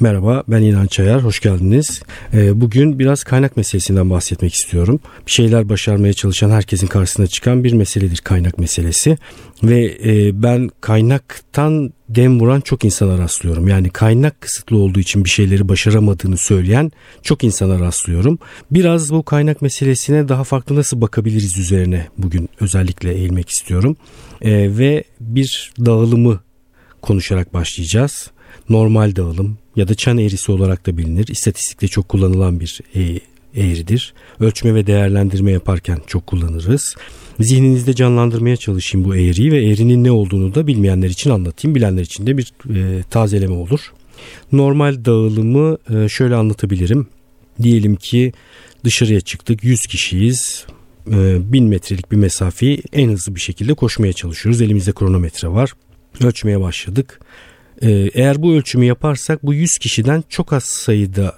Merhaba ben İnan Çayar, hoş geldiniz. Ee, bugün biraz kaynak meselesinden bahsetmek istiyorum. Bir şeyler başarmaya çalışan herkesin karşısına çıkan bir meseledir kaynak meselesi. Ve e, ben kaynaktan dem vuran çok insana rastlıyorum. Yani kaynak kısıtlı olduğu için bir şeyleri başaramadığını söyleyen çok insana rastlıyorum. Biraz bu kaynak meselesine daha farklı nasıl bakabiliriz üzerine bugün özellikle eğilmek istiyorum. Ee, ve bir dağılımı konuşarak başlayacağız normal dağılım ya da çan eğrisi olarak da bilinir. İstatistikte çok kullanılan bir e, eğridir. Ölçme ve değerlendirme yaparken çok kullanırız. Zihninizde canlandırmaya çalışayım bu eğriyi ve eğrinin ne olduğunu da bilmeyenler için anlatayım. Bilenler için de bir e, tazeleme olur. Normal dağılımı e, şöyle anlatabilirim. Diyelim ki dışarıya çıktık 100 kişiyiz. 1000 metrelik bir mesafeyi en hızlı bir şekilde koşmaya çalışıyoruz. Elimizde kronometre var. Ölçmeye başladık. Ee, eğer bu ölçümü yaparsak bu 100 kişiden çok az sayıda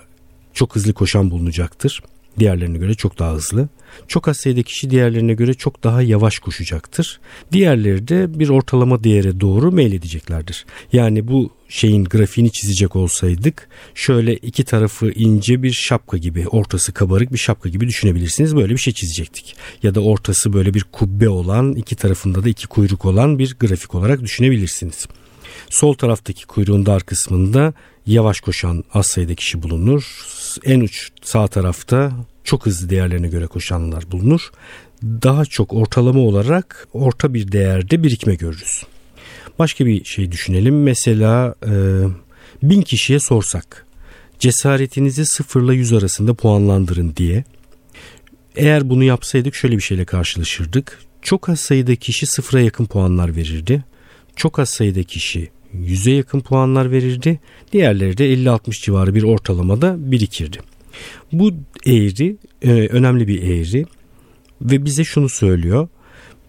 çok hızlı koşan bulunacaktır. Diğerlerine göre çok daha hızlı. Çok az sayıda kişi diğerlerine göre çok daha yavaş koşacaktır. Diğerleri de bir ortalama değere doğru meyledeceklerdir. Yani bu şeyin grafiğini çizecek olsaydık şöyle iki tarafı ince bir şapka gibi ortası kabarık bir şapka gibi düşünebilirsiniz. Böyle bir şey çizecektik. Ya da ortası böyle bir kubbe olan iki tarafında da iki kuyruk olan bir grafik olarak düşünebilirsiniz. Sol taraftaki kuyruğun dar kısmında yavaş koşan az sayıda kişi bulunur. En uç sağ tarafta çok hızlı değerlerine göre koşanlar bulunur. Daha çok ortalama olarak orta bir değerde birikme görürüz. Başka bir şey düşünelim. Mesela e, bin kişiye sorsak cesaretinizi sıfırla yüz arasında puanlandırın diye. Eğer bunu yapsaydık şöyle bir şeyle karşılaşırdık. Çok az sayıda kişi sıfıra yakın puanlar verirdi. Çok az sayıda kişi 100'e yakın puanlar verirdi. Diğerleri de 50-60 civarı bir ortalamada birikirdi. Bu eğri e, önemli bir eğri ve bize şunu söylüyor.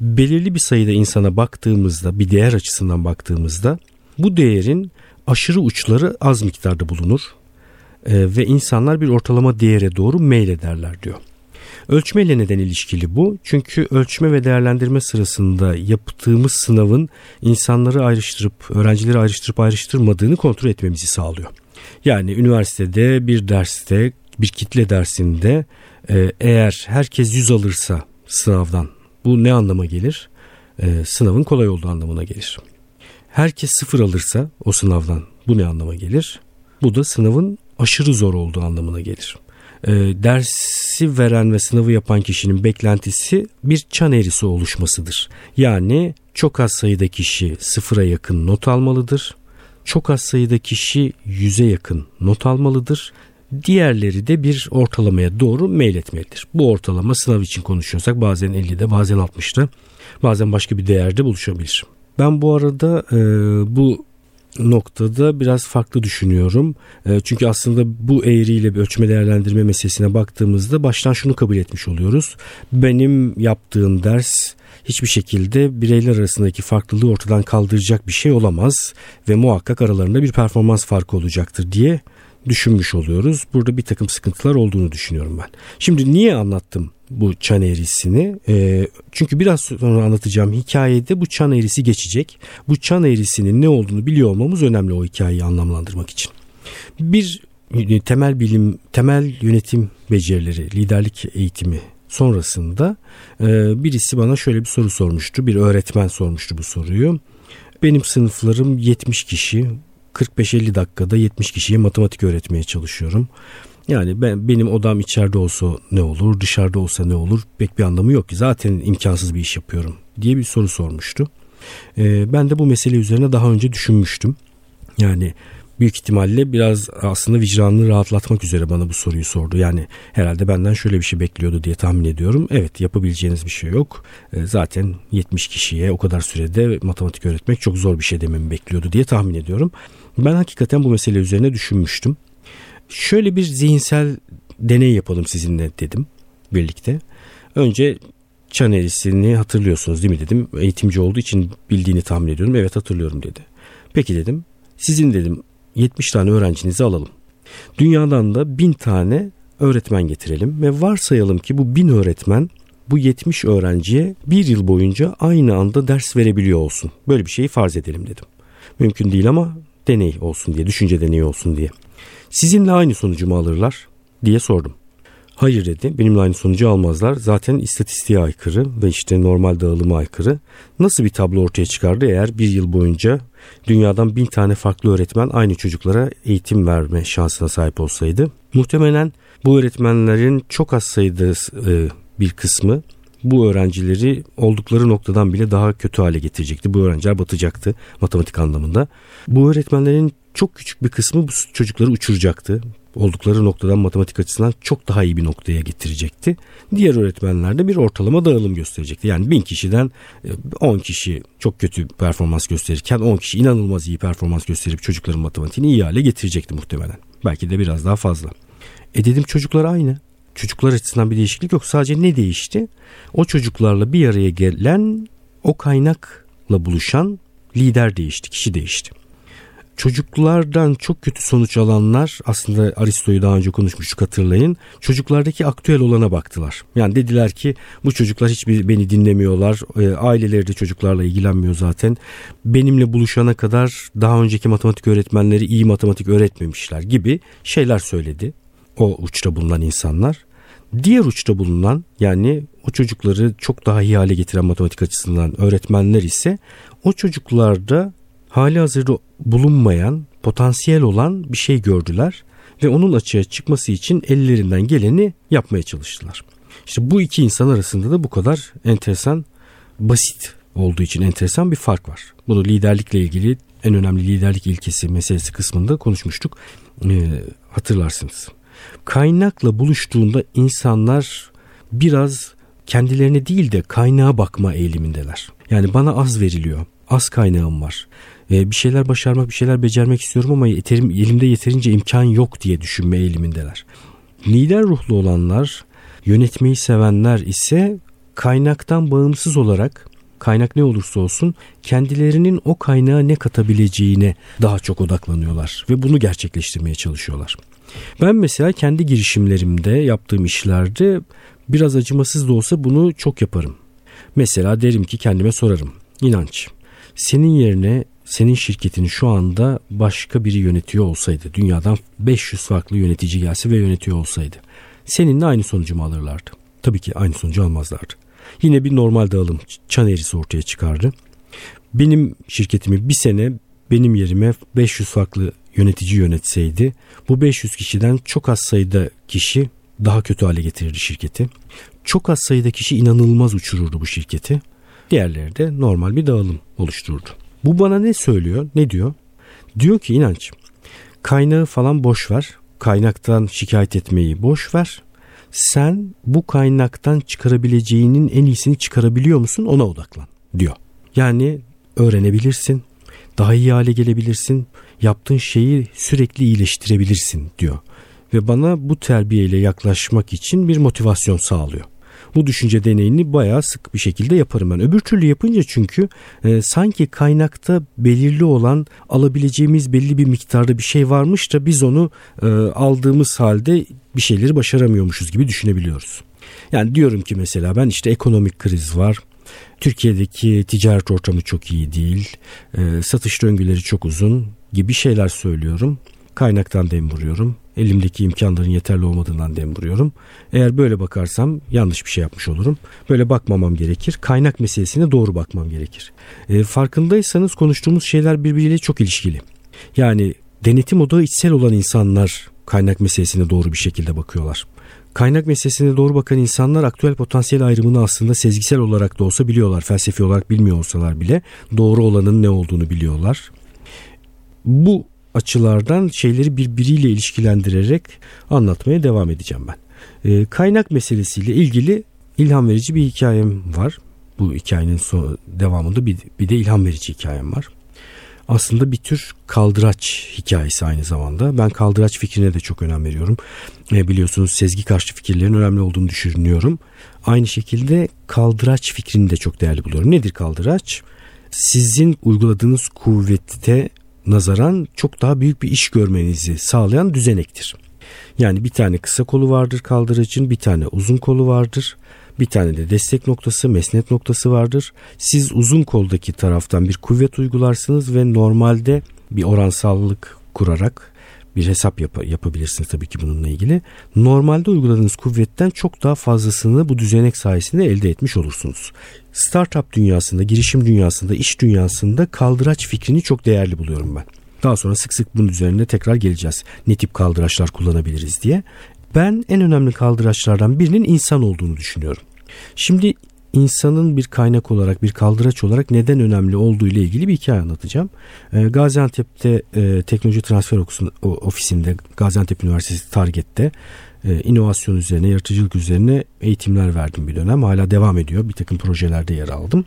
Belirli bir sayıda insana baktığımızda bir değer açısından baktığımızda bu değerin aşırı uçları az miktarda bulunur e, ve insanlar bir ortalama değere doğru meylederler diyor. Ölçmeyle neden ilişkili bu? Çünkü ölçme ve değerlendirme sırasında yaptığımız sınavın insanları ayrıştırıp, öğrencileri ayrıştırıp ayrıştırmadığını kontrol etmemizi sağlıyor. Yani üniversitede bir derste, bir kitle dersinde e, eğer herkes 100 alırsa sınavdan bu ne anlama gelir? E, sınavın kolay olduğu anlamına gelir. Herkes sıfır alırsa o sınavdan bu ne anlama gelir? Bu da sınavın aşırı zor olduğu anlamına gelir e, dersi veren ve sınavı yapan kişinin beklentisi bir çan eğrisi oluşmasıdır. Yani çok az sayıda kişi sıfıra yakın not almalıdır. Çok az sayıda kişi yüze yakın not almalıdır. Diğerleri de bir ortalamaya doğru meyletmelidir. Bu ortalama sınav için konuşuyorsak bazen 50'de bazen 60'da bazen başka bir değerde buluşabilir. Ben bu arada e, bu noktada biraz farklı düşünüyorum. E, çünkü aslında bu eğriyle bir ölçme değerlendirme meselesine baktığımızda baştan şunu kabul etmiş oluyoruz. Benim yaptığım ders hiçbir şekilde bireyler arasındaki farklılığı ortadan kaldıracak bir şey olamaz ve muhakkak aralarında bir performans farkı olacaktır diye düşünmüş oluyoruz. Burada bir takım sıkıntılar olduğunu düşünüyorum ben. Şimdi niye anlattım bu çan eğrisini? E, çünkü biraz sonra anlatacağım hikayede bu çan eğrisi geçecek. Bu çan eğrisinin ne olduğunu biliyor olmamız önemli o hikayeyi anlamlandırmak için. Bir temel bilim, temel yönetim becerileri, liderlik eğitimi sonrasında e, birisi bana şöyle bir soru sormuştu. Bir öğretmen sormuştu bu soruyu. Benim sınıflarım 70 kişi. 45-50 dakikada 70 kişiye matematik öğretmeye çalışıyorum. Yani ben benim odam içeride olsa ne olur, dışarıda olsa ne olur pek bir anlamı yok ki. Zaten imkansız bir iş yapıyorum diye bir soru sormuştu. Ee, ben de bu mesele üzerine daha önce düşünmüştüm. Yani büyük ihtimalle biraz aslında vicdanını rahatlatmak üzere bana bu soruyu sordu. Yani herhalde benden şöyle bir şey bekliyordu diye tahmin ediyorum. Evet yapabileceğiniz bir şey yok. Ee, zaten 70 kişiye o kadar sürede matematik öğretmek çok zor bir şey dememi bekliyordu diye tahmin ediyorum. Ben hakikaten bu mesele üzerine düşünmüştüm. Şöyle bir zihinsel deney yapalım sizinle dedim birlikte. Önce çan eğrisini hatırlıyorsunuz değil mi dedim. Eğitimci olduğu için bildiğini tahmin ediyorum. Evet hatırlıyorum dedi. Peki dedim. Sizin dedim 70 tane öğrencinizi alalım. Dünyadan da 1000 tane öğretmen getirelim ve varsayalım ki bu 1000 öğretmen bu 70 öğrenciye bir yıl boyunca aynı anda ders verebiliyor olsun. Böyle bir şeyi farz edelim dedim. Mümkün değil ama deney olsun diye, düşünce deneyi olsun diye. Sizinle aynı sonucu mu alırlar diye sordum. Hayır dedi benimle aynı sonucu almazlar. Zaten istatistiğe aykırı ve işte normal dağılıma aykırı. Nasıl bir tablo ortaya çıkardı eğer bir yıl boyunca dünyadan bin tane farklı öğretmen aynı çocuklara eğitim verme şansına sahip olsaydı? Muhtemelen bu öğretmenlerin çok az sayıda e, bir kısmı bu öğrencileri oldukları noktadan bile daha kötü hale getirecekti. Bu öğrenciler batacaktı matematik anlamında. Bu öğretmenlerin çok küçük bir kısmı bu çocukları uçuracaktı. Oldukları noktadan matematik açısından çok daha iyi bir noktaya getirecekti. Diğer öğretmenler de bir ortalama dağılım gösterecekti. Yani bin kişiden 10 e, kişi çok kötü performans gösterirken 10 kişi inanılmaz iyi performans gösterip çocukların matematiğini iyi hale getirecekti muhtemelen. Belki de biraz daha fazla. E dedim çocuklar aynı. Çocuklar açısından bir değişiklik yok. Sadece ne değişti? O çocuklarla bir araya gelen o kaynakla buluşan lider değişti, kişi değişti. Çocuklardan çok kötü sonuç alanlar aslında Aristo'yu daha önce konuşmuştuk hatırlayın. Çocuklardaki aktüel olana baktılar. Yani dediler ki bu çocuklar hiçbir beni dinlemiyorlar. E, aileleri de çocuklarla ilgilenmiyor zaten. Benimle buluşana kadar daha önceki matematik öğretmenleri iyi matematik öğretmemişler gibi şeyler söyledi o uçta bulunan insanlar. Diğer uçta bulunan yani o çocukları çok daha iyi hale getiren matematik açısından öğretmenler ise o çocuklarda hali hazırda bulunmayan, potansiyel olan bir şey gördüler ve onun açığa çıkması için ellerinden geleni yapmaya çalıştılar. İşte bu iki insan arasında da bu kadar enteresan, basit olduğu için enteresan bir fark var. Bunu liderlikle ilgili en önemli liderlik ilkesi meselesi kısmında konuşmuştuk. Ee, hatırlarsınız. Kaynakla buluştuğunda insanlar biraz kendilerine değil de kaynağa bakma eğilimindeler. Yani bana az veriliyor. Az kaynağım var. Ee, bir şeyler başarmak, bir şeyler becermek istiyorum ama yeterim, elimde yeterince imkan yok diye düşünme eğilimindeler. Lider ruhlu olanlar, yönetmeyi sevenler ise kaynaktan bağımsız olarak kaynak ne olursa olsun kendilerinin o kaynağa ne katabileceğine daha çok odaklanıyorlar ve bunu gerçekleştirmeye çalışıyorlar. Ben mesela kendi girişimlerimde yaptığım işlerde biraz acımasız da olsa bunu çok yaparım. Mesela derim ki kendime sorarım. İnanç. Senin yerine senin şirketini şu anda başka biri yönetiyor olsaydı, dünyadan 500 farklı yönetici gelse ve yönetiyor olsaydı, seninle aynı sonucu mu alırlardı? Tabii ki aynı sonucu almazlardı. Yine bir normal dağılım çan eğrisi ortaya çıkardı. Benim şirketimi bir sene benim yerime 500 farklı yönetici yönetseydi bu 500 kişiden çok az sayıda kişi daha kötü hale getirirdi şirketi. Çok az sayıda kişi inanılmaz uçururdu bu şirketi. Diğerleri de normal bir dağılım oluştururdu. Bu bana ne söylüyor? Ne diyor? Diyor ki inanç kaynağı falan boş ver. Kaynaktan şikayet etmeyi boş ver. Sen bu kaynaktan çıkarabileceğinin en iyisini çıkarabiliyor musun? Ona odaklan diyor. Yani öğrenebilirsin, daha iyi hale gelebilirsin, yaptığın şeyi sürekli iyileştirebilirsin diyor. Ve bana bu terbiyeyle yaklaşmak için bir motivasyon sağlıyor. Bu düşünce deneyini bayağı sık bir şekilde yaparım ben. Öbür türlü yapınca çünkü e, sanki kaynakta belirli olan alabileceğimiz belli bir miktarda bir şey varmış da biz onu e, aldığımız halde bir şeyleri başaramıyormuşuz gibi düşünebiliyoruz. Yani diyorum ki mesela ben işte ekonomik kriz var. Türkiye'deki ticaret ortamı çok iyi değil. E, satış döngüleri çok uzun gibi şeyler söylüyorum. Kaynaktan dem vuruyorum. Elimdeki imkanların yeterli olmadığından dem vuruyorum. Eğer böyle bakarsam yanlış bir şey yapmış olurum. Böyle bakmamam gerekir. Kaynak meselesine doğru bakmam gerekir. E, farkındaysanız konuştuğumuz şeyler birbiriyle çok ilişkili. Yani denetim odağı içsel olan insanlar kaynak meselesine doğru bir şekilde bakıyorlar. Kaynak meselesine doğru bakan insanlar aktüel potansiyel ayrımını aslında sezgisel olarak da olsa biliyorlar. Felsefi olarak bilmiyor olsalar bile doğru olanın ne olduğunu biliyorlar. Bu açılardan şeyleri birbiriyle ilişkilendirerek anlatmaya devam edeceğim ben. E, kaynak meselesiyle ilgili ilham verici bir hikayem var. Bu hikayenin son, devamında bir, bir de ilham verici hikayem var. Aslında bir tür kaldıraç hikayesi aynı zamanda. Ben kaldıraç fikrine de çok önem veriyorum. E, biliyorsunuz sezgi karşı fikirlerin önemli olduğunu düşünüyorum. Aynı şekilde kaldıraç fikrini de çok değerli buluyorum. Nedir kaldıraç? Sizin uyguladığınız kuvvette nazaran çok daha büyük bir iş görmenizi sağlayan düzenektir. Yani bir tane kısa kolu vardır kaldıracın, bir tane uzun kolu vardır. Bir tane de destek noktası, mesnet noktası vardır. Siz uzun koldaki taraftan bir kuvvet uygularsınız ve normalde bir oransallık kurarak bir hesap yap yapabilirsiniz tabii ki bununla ilgili. Normalde uyguladığınız kuvvetten çok daha fazlasını bu düzenek sayesinde elde etmiş olursunuz. Startup dünyasında, girişim dünyasında, iş dünyasında kaldıraç fikrini çok değerli buluyorum ben. Daha sonra sık sık bunun üzerine tekrar geleceğiz. Ne tip kaldıraçlar kullanabiliriz diye. Ben en önemli kaldıraçlardan birinin insan olduğunu düşünüyorum. Şimdi insanın bir kaynak olarak, bir kaldıraç olarak neden önemli olduğu ile ilgili bir hikaye anlatacağım. E, Gaziantep'te e, Teknoloji Transfer Ofisi'nde, Gaziantep Üniversitesi Target'te e, inovasyon üzerine, yaratıcılık üzerine eğitimler verdim bir dönem. Hala devam ediyor. Bir takım projelerde yer aldım.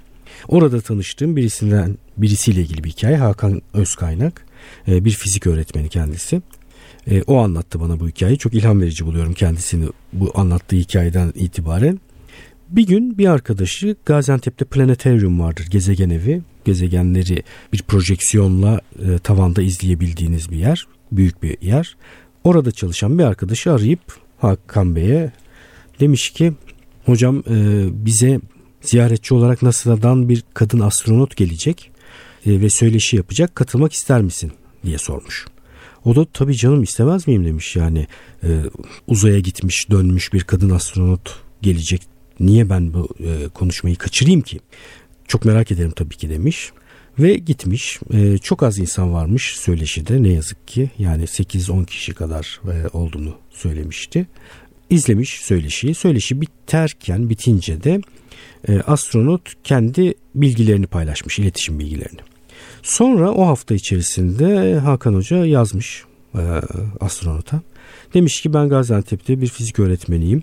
Orada tanıştığım birisinden birisiyle ilgili bir hikaye Hakan Özkaynak. E, bir fizik öğretmeni kendisi. E, o anlattı bana bu hikayeyi. Çok ilham verici buluyorum kendisini bu anlattığı hikayeden itibaren. Bir gün bir arkadaşı Gaziantep'te planetaryum vardır gezegen evi. Gezegenleri bir projeksiyonla e, tavanda izleyebildiğiniz bir yer. Büyük bir yer. Orada çalışan bir arkadaşı arayıp Hakan Bey'e demiş ki hocam e, bize ziyaretçi olarak NASA'dan bir kadın astronot gelecek e, ve söyleşi yapacak katılmak ister misin diye sormuş. O da tabii canım istemez miyim demiş yani e, uzaya gitmiş dönmüş bir kadın astronot gelecek Niye ben bu e, konuşmayı kaçırayım ki? Çok merak ederim tabii ki demiş. Ve gitmiş. E, çok az insan varmış söyleşide ne yazık ki. Yani 8-10 kişi kadar e, olduğunu söylemişti. İzlemiş söyleşiyi. Söyleşi biterken bitince de e, astronot kendi bilgilerini paylaşmış, iletişim bilgilerini. Sonra o hafta içerisinde Hakan Hoca yazmış e, astronota. Demiş ki ben Gaziantep'te bir fizik öğretmeniyim.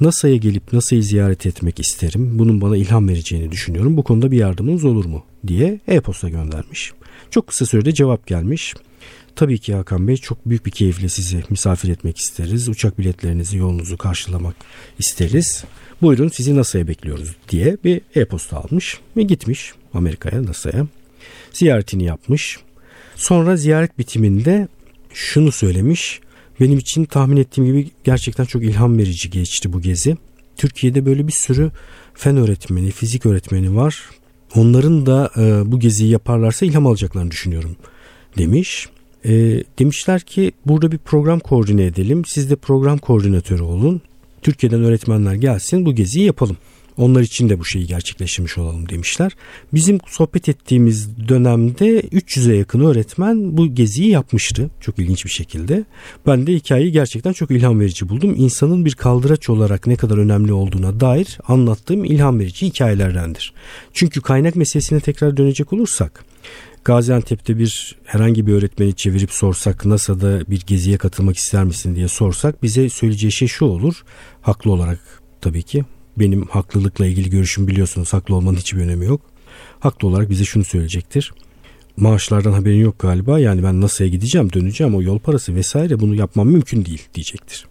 NASA'ya gelip NASA'yı ziyaret etmek isterim. Bunun bana ilham vereceğini düşünüyorum. Bu konuda bir yardımınız olur mu? diye e-posta göndermiş. Çok kısa sürede cevap gelmiş. Tabii ki Hakan Bey çok büyük bir keyifle sizi misafir etmek isteriz. Uçak biletlerinizi, yolunuzu karşılamak isteriz. Buyurun sizi NASA'ya bekliyoruz diye bir e-posta almış ve gitmiş Amerika'ya NASA'ya. Ziyaretini yapmış. Sonra ziyaret bitiminde şunu söylemiş. Benim için tahmin ettiğim gibi gerçekten çok ilham verici geçti bu gezi. Türkiye'de böyle bir sürü fen öğretmeni, fizik öğretmeni var. Onların da e, bu geziyi yaparlarsa ilham alacaklarını düşünüyorum demiş. E, demişler ki burada bir program koordine edelim. Siz de program koordinatörü olun. Türkiye'den öğretmenler gelsin bu geziyi yapalım. Onlar için de bu şeyi gerçekleştirmiş olalım demişler. Bizim sohbet ettiğimiz dönemde 300'e yakın öğretmen bu geziyi yapmıştı. Çok ilginç bir şekilde. Ben de hikayeyi gerçekten çok ilham verici buldum. İnsanın bir kaldıraç olarak ne kadar önemli olduğuna dair anlattığım ilham verici hikayelerdendir. Çünkü kaynak meselesine tekrar dönecek olursak Gaziantep'te bir herhangi bir öğretmeni çevirip sorsak NASA'da bir geziye katılmak ister misin diye sorsak bize söyleyeceği şey şu olur. Haklı olarak tabii ki benim haklılıkla ilgili görüşüm biliyorsunuz. Haklı olmanın hiçbir önemi yok. Haklı olarak bize şunu söyleyecektir. Maaşlardan haberin yok galiba. Yani ben NASA'ya gideceğim, döneceğim. O yol parası vesaire bunu yapmam mümkün değil diyecektir.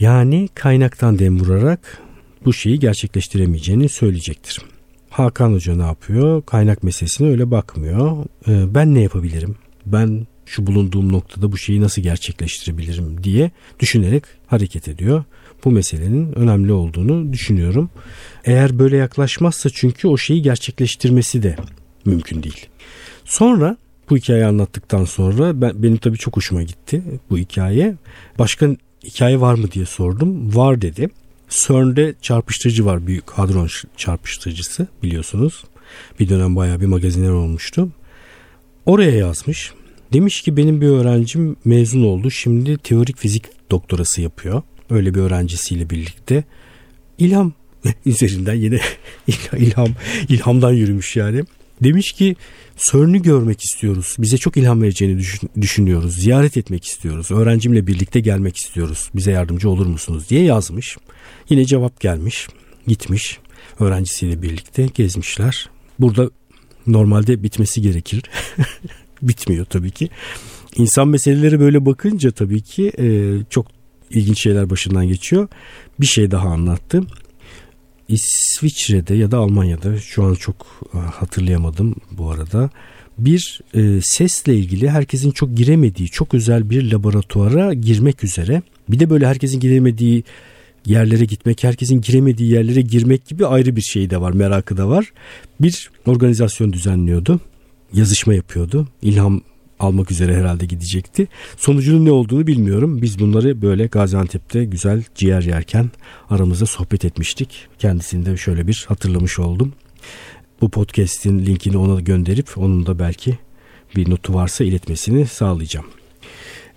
Yani kaynaktan dem vurarak bu şeyi gerçekleştiremeyeceğini söyleyecektir. Hakan Hoca ne yapıyor? Kaynak meselesine öyle bakmıyor. Ee, ben ne yapabilirim? Ben şu bulunduğum noktada bu şeyi nasıl gerçekleştirebilirim diye düşünerek hareket ediyor bu meselenin önemli olduğunu düşünüyorum. Eğer böyle yaklaşmazsa çünkü o şeyi gerçekleştirmesi de mümkün değil. Sonra bu hikayeyi anlattıktan sonra ben, benim tabii çok hoşuma gitti bu hikaye. Başka hikaye var mı diye sordum. Var dedi. CERN'de çarpıştırıcı var. Büyük hadron çarpıştırıcısı biliyorsunuz. Bir dönem bayağı bir magaziner olmuştu. Oraya yazmış. Demiş ki benim bir öğrencim mezun oldu. Şimdi teorik fizik doktorası yapıyor öyle bir öğrencisiyle birlikte ilham üzerinden yine ilham ilhamdan yürümüş yani. Demiş ki CERN'ü görmek istiyoruz. Bize çok ilham vereceğini düşünüyoruz. Ziyaret etmek istiyoruz. Öğrencimle birlikte gelmek istiyoruz. Bize yardımcı olur musunuz diye yazmış. Yine cevap gelmiş. Gitmiş. Öğrencisiyle birlikte gezmişler. Burada normalde bitmesi gerekir. Bitmiyor tabii ki. İnsan meseleleri böyle bakınca tabii ki e, çok ilginç şeyler başından geçiyor. Bir şey daha anlattı. İsviçre'de ya da Almanya'da şu an çok e, hatırlayamadım bu arada. Bir e, sesle ilgili herkesin çok giremediği çok özel bir laboratuvara girmek üzere. Bir de böyle herkesin giremediği yerlere gitmek, herkesin giremediği yerlere girmek gibi ayrı bir şey de var, merakı da var. Bir organizasyon düzenliyordu, yazışma yapıyordu. İlham almak üzere herhalde gidecekti. Sonucunun ne olduğunu bilmiyorum. Biz bunları böyle Gaziantep'te güzel ciğer yerken aramızda sohbet etmiştik. Kendisini de şöyle bir hatırlamış oldum. Bu podcast'in linkini ona gönderip onun da belki bir notu varsa iletmesini sağlayacağım.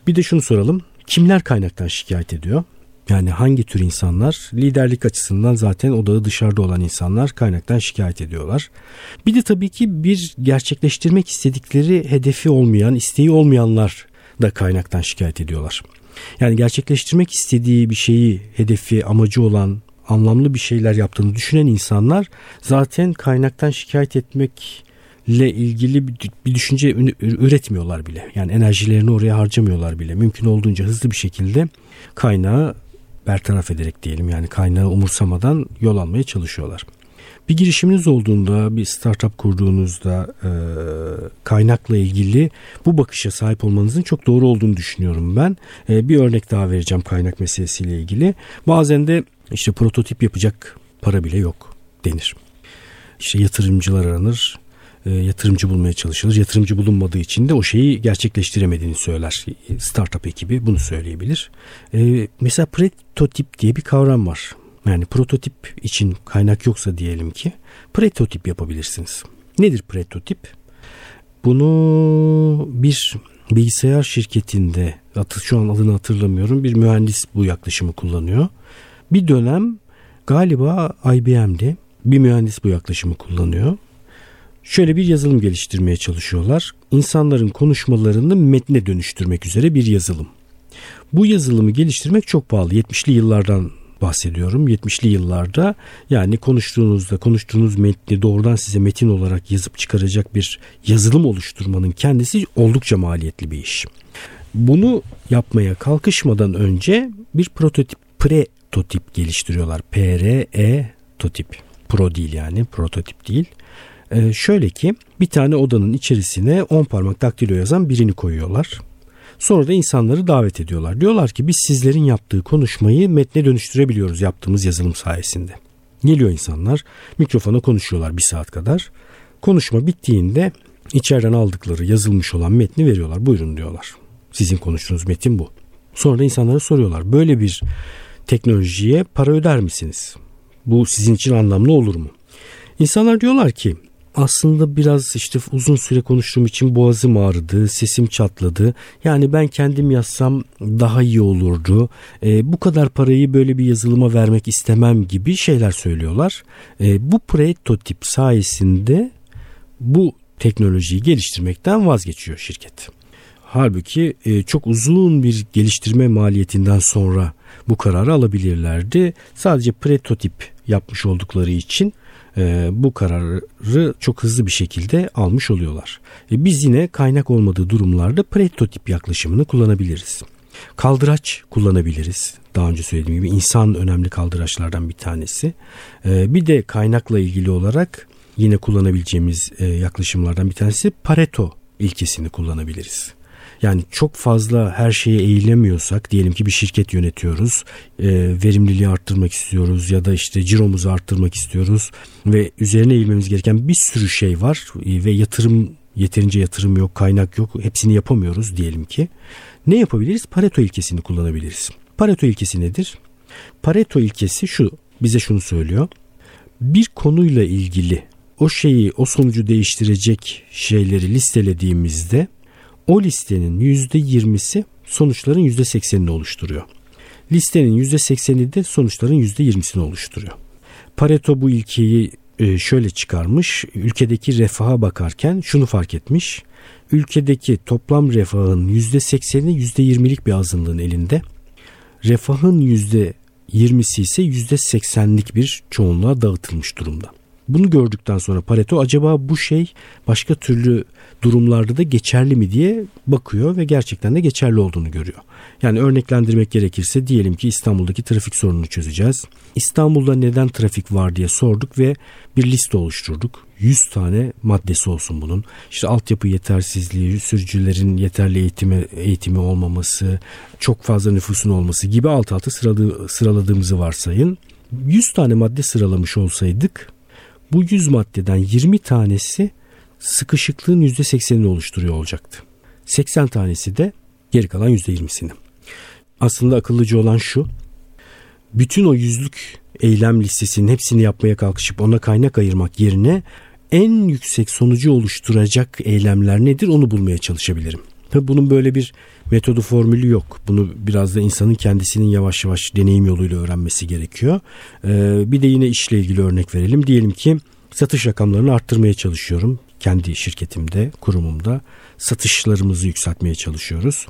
Bir de şunu soralım. Kimler kaynaktan şikayet ediyor? Yani hangi tür insanlar liderlik açısından zaten odağı dışarıda olan insanlar kaynaktan şikayet ediyorlar. Bir de tabii ki bir gerçekleştirmek istedikleri hedefi olmayan, isteği olmayanlar da kaynaktan şikayet ediyorlar. Yani gerçekleştirmek istediği bir şeyi, hedefi, amacı olan, anlamlı bir şeyler yaptığını düşünen insanlar zaten kaynaktan şikayet etmekle ilgili bir düşünce üretmiyorlar bile. Yani enerjilerini oraya harcamıyorlar bile. Mümkün olduğunca hızlı bir şekilde kaynağı bertaraf ederek diyelim yani kaynağı umursamadan yol almaya çalışıyorlar. Bir girişiminiz olduğunda, bir startup kurduğunuzda e, kaynakla ilgili bu bakışa sahip olmanızın çok doğru olduğunu düşünüyorum ben. E, bir örnek daha vereceğim kaynak meselesiyle ilgili. Bazen de işte prototip yapacak para bile yok denir. İşte yatırımcılar aranır, yatırımcı bulmaya çalışılır. Yatırımcı bulunmadığı için de o şeyi gerçekleştiremediğini söyler. Startup ekibi bunu söyleyebilir. E, mesela prototip diye bir kavram var. Yani prototip için kaynak yoksa diyelim ki prototip yapabilirsiniz. Nedir prototip? Bunu bir bilgisayar şirketinde şu an adını hatırlamıyorum bir mühendis bu yaklaşımı kullanıyor. Bir dönem galiba IBM'de bir mühendis bu yaklaşımı kullanıyor. Şöyle bir yazılım geliştirmeye çalışıyorlar. İnsanların konuşmalarını metne dönüştürmek üzere bir yazılım. Bu yazılımı geliştirmek çok pahalı. 70'li yıllardan bahsediyorum. 70'li yıllarda yani konuştuğunuzda konuştuğunuz metni doğrudan size metin olarak yazıp çıkaracak bir yazılım oluşturmanın kendisi oldukça maliyetli bir iş. Bunu yapmaya kalkışmadan önce bir prototip pre-totip geliştiriyorlar. P-R-E totip. Pro değil yani prototip değil. Ee, şöyle ki bir tane odanın içerisine 10 parmak daktilo yazan birini koyuyorlar. Sonra da insanları davet ediyorlar. Diyorlar ki biz sizlerin yaptığı konuşmayı metne dönüştürebiliyoruz yaptığımız yazılım sayesinde. Geliyor insanlar mikrofona konuşuyorlar bir saat kadar. Konuşma bittiğinde içeriden aldıkları yazılmış olan metni veriyorlar. Buyurun diyorlar. Sizin konuştuğunuz metin bu. Sonra da insanlara soruyorlar. Böyle bir teknolojiye para öder misiniz? Bu sizin için anlamlı olur mu? İnsanlar diyorlar ki aslında biraz işte uzun süre konuştuğum için boğazım ağrıdı, sesim çatladı. Yani ben kendim yazsam daha iyi olurdu. E, bu kadar parayı böyle bir yazılıma vermek istemem gibi şeyler söylüyorlar. E, bu prototip sayesinde bu teknolojiyi geliştirmekten vazgeçiyor şirket. Halbuki e, çok uzun bir geliştirme maliyetinden sonra bu kararı alabilirlerdi. Sadece prototip yapmış oldukları için e, bu kararı çok hızlı bir şekilde almış oluyorlar. E, biz yine kaynak olmadığı durumlarda prototip yaklaşımını kullanabiliriz. Kaldıraç kullanabiliriz. Daha önce söylediğim gibi insan önemli kaldıraçlardan bir tanesi. E, bir de kaynakla ilgili olarak yine kullanabileceğimiz e, yaklaşımlardan bir tanesi Pareto ilkesini kullanabiliriz. Yani çok fazla her şeye eğilemiyorsak diyelim ki bir şirket yönetiyoruz. E, verimliliği arttırmak istiyoruz ya da işte ciromuzu arttırmak istiyoruz ve üzerine eğilmemiz gereken bir sürü şey var e, ve yatırım yeterince yatırım yok, kaynak yok. Hepsini yapamıyoruz diyelim ki. Ne yapabiliriz? Pareto ilkesini kullanabiliriz. Pareto ilkesi nedir? Pareto ilkesi şu bize şunu söylüyor. Bir konuyla ilgili o şeyi, o sonucu değiştirecek şeyleri listelediğimizde o listenin %20'si sonuçların %80'ini oluşturuyor. Listenin %80'i de sonuçların %20'sini oluşturuyor. Pareto bu ilkeyi e, şöyle çıkarmış. Ülkedeki refaha bakarken şunu fark etmiş. Ülkedeki toplam refahın %80'i %20'lik bir azınlığın elinde. Refahın %20'si ise %80'lik bir çoğunluğa dağıtılmış durumda. Bunu gördükten sonra Pareto acaba bu şey başka türlü durumlarda da geçerli mi diye bakıyor ve gerçekten de geçerli olduğunu görüyor. Yani örneklendirmek gerekirse diyelim ki İstanbul'daki trafik sorununu çözeceğiz. İstanbul'da neden trafik var diye sorduk ve bir liste oluşturduk. 100 tane maddesi olsun bunun. İşte altyapı yetersizliği, sürücülerin yeterli eğitimi, eğitimi olmaması, çok fazla nüfusun olması gibi alt alta sıraladığımızı varsayın. 100 tane madde sıralamış olsaydık bu 100 maddeden 20 tanesi sıkışıklığın %80'ini oluşturuyor olacaktı. 80 tanesi de geri kalan %20'sini. Aslında akıllıca olan şu. Bütün o yüzlük eylem listesinin hepsini yapmaya kalkışıp ona kaynak ayırmak yerine en yüksek sonucu oluşturacak eylemler nedir onu bulmaya çalışabilirim. Tabii bunun böyle bir metodu formülü yok. Bunu biraz da insanın kendisinin yavaş yavaş deneyim yoluyla öğrenmesi gerekiyor. Ee, bir de yine işle ilgili örnek verelim. Diyelim ki satış rakamlarını arttırmaya çalışıyorum. Kendi şirketimde, kurumumda satışlarımızı yükseltmeye çalışıyoruz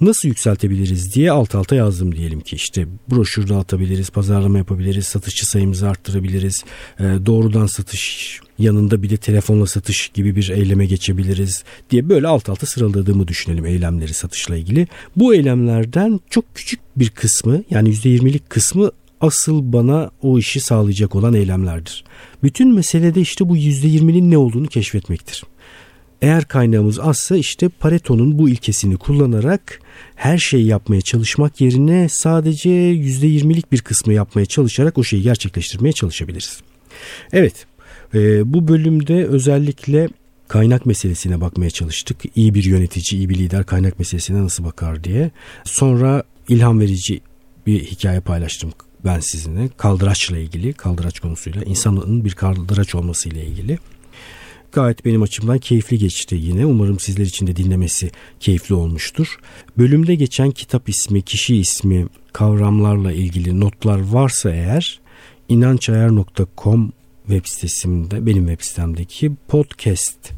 nasıl yükseltebiliriz diye alt alta yazdım diyelim ki işte broşür dağıtabiliriz, pazarlama yapabiliriz, satışçı sayımızı arttırabiliriz, e, doğrudan satış yanında bir de telefonla satış gibi bir eyleme geçebiliriz diye böyle alt alta sıraladığımı düşünelim eylemleri satışla ilgili. Bu eylemlerden çok küçük bir kısmı yani %20'lik kısmı asıl bana o işi sağlayacak olan eylemlerdir. Bütün mesele de işte bu %20'nin ne olduğunu keşfetmektir. Eğer kaynağımız azsa işte Pareto'nun bu ilkesini kullanarak her şeyi yapmaya çalışmak yerine sadece %20'lik bir kısmı yapmaya çalışarak o şeyi gerçekleştirmeye çalışabiliriz. Evet e, bu bölümde özellikle kaynak meselesine bakmaya çalıştık. İyi bir yönetici, iyi bir lider kaynak meselesine nasıl bakar diye. Sonra ilham verici bir hikaye paylaştım ben sizinle. Kaldıraçla ilgili, kaldıraç konusuyla, insanın bir kaldıraç olmasıyla ilgili gayet benim açımdan keyifli geçti yine. Umarım sizler için de dinlemesi keyifli olmuştur. Bölümde geçen kitap ismi, kişi ismi, kavramlarla ilgili notlar varsa eğer inançayar.com web sitesimde benim web sitemdeki podcast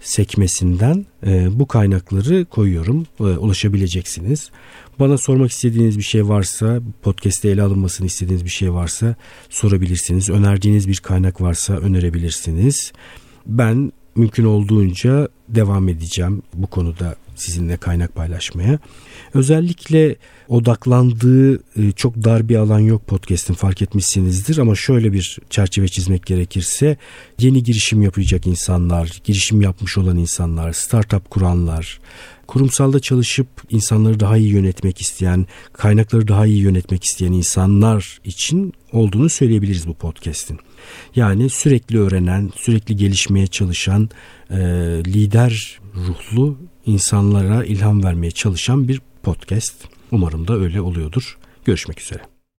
sekmesinden e, bu kaynakları koyuyorum. E, ulaşabileceksiniz. Bana sormak istediğiniz bir şey varsa, podcast'te ele alınmasını istediğiniz bir şey varsa sorabilirsiniz. Önerdiğiniz bir kaynak varsa önerebilirsiniz ben mümkün olduğunca devam edeceğim bu konuda sizinle kaynak paylaşmaya. Özellikle odaklandığı e, çok dar bir alan yok podcast'in fark etmişsinizdir ama şöyle bir çerçeve çizmek gerekirse yeni girişim yapacak insanlar, girişim yapmış olan insanlar, startup kuranlar, kurumsalda çalışıp insanları daha iyi yönetmek isteyen, kaynakları daha iyi yönetmek isteyen insanlar için olduğunu söyleyebiliriz bu podcast'in. Yani sürekli öğrenen, sürekli gelişmeye çalışan, e, lider ruhlu insanlara ilham vermeye çalışan bir podcast. Umarım da öyle oluyordur. Görüşmek üzere.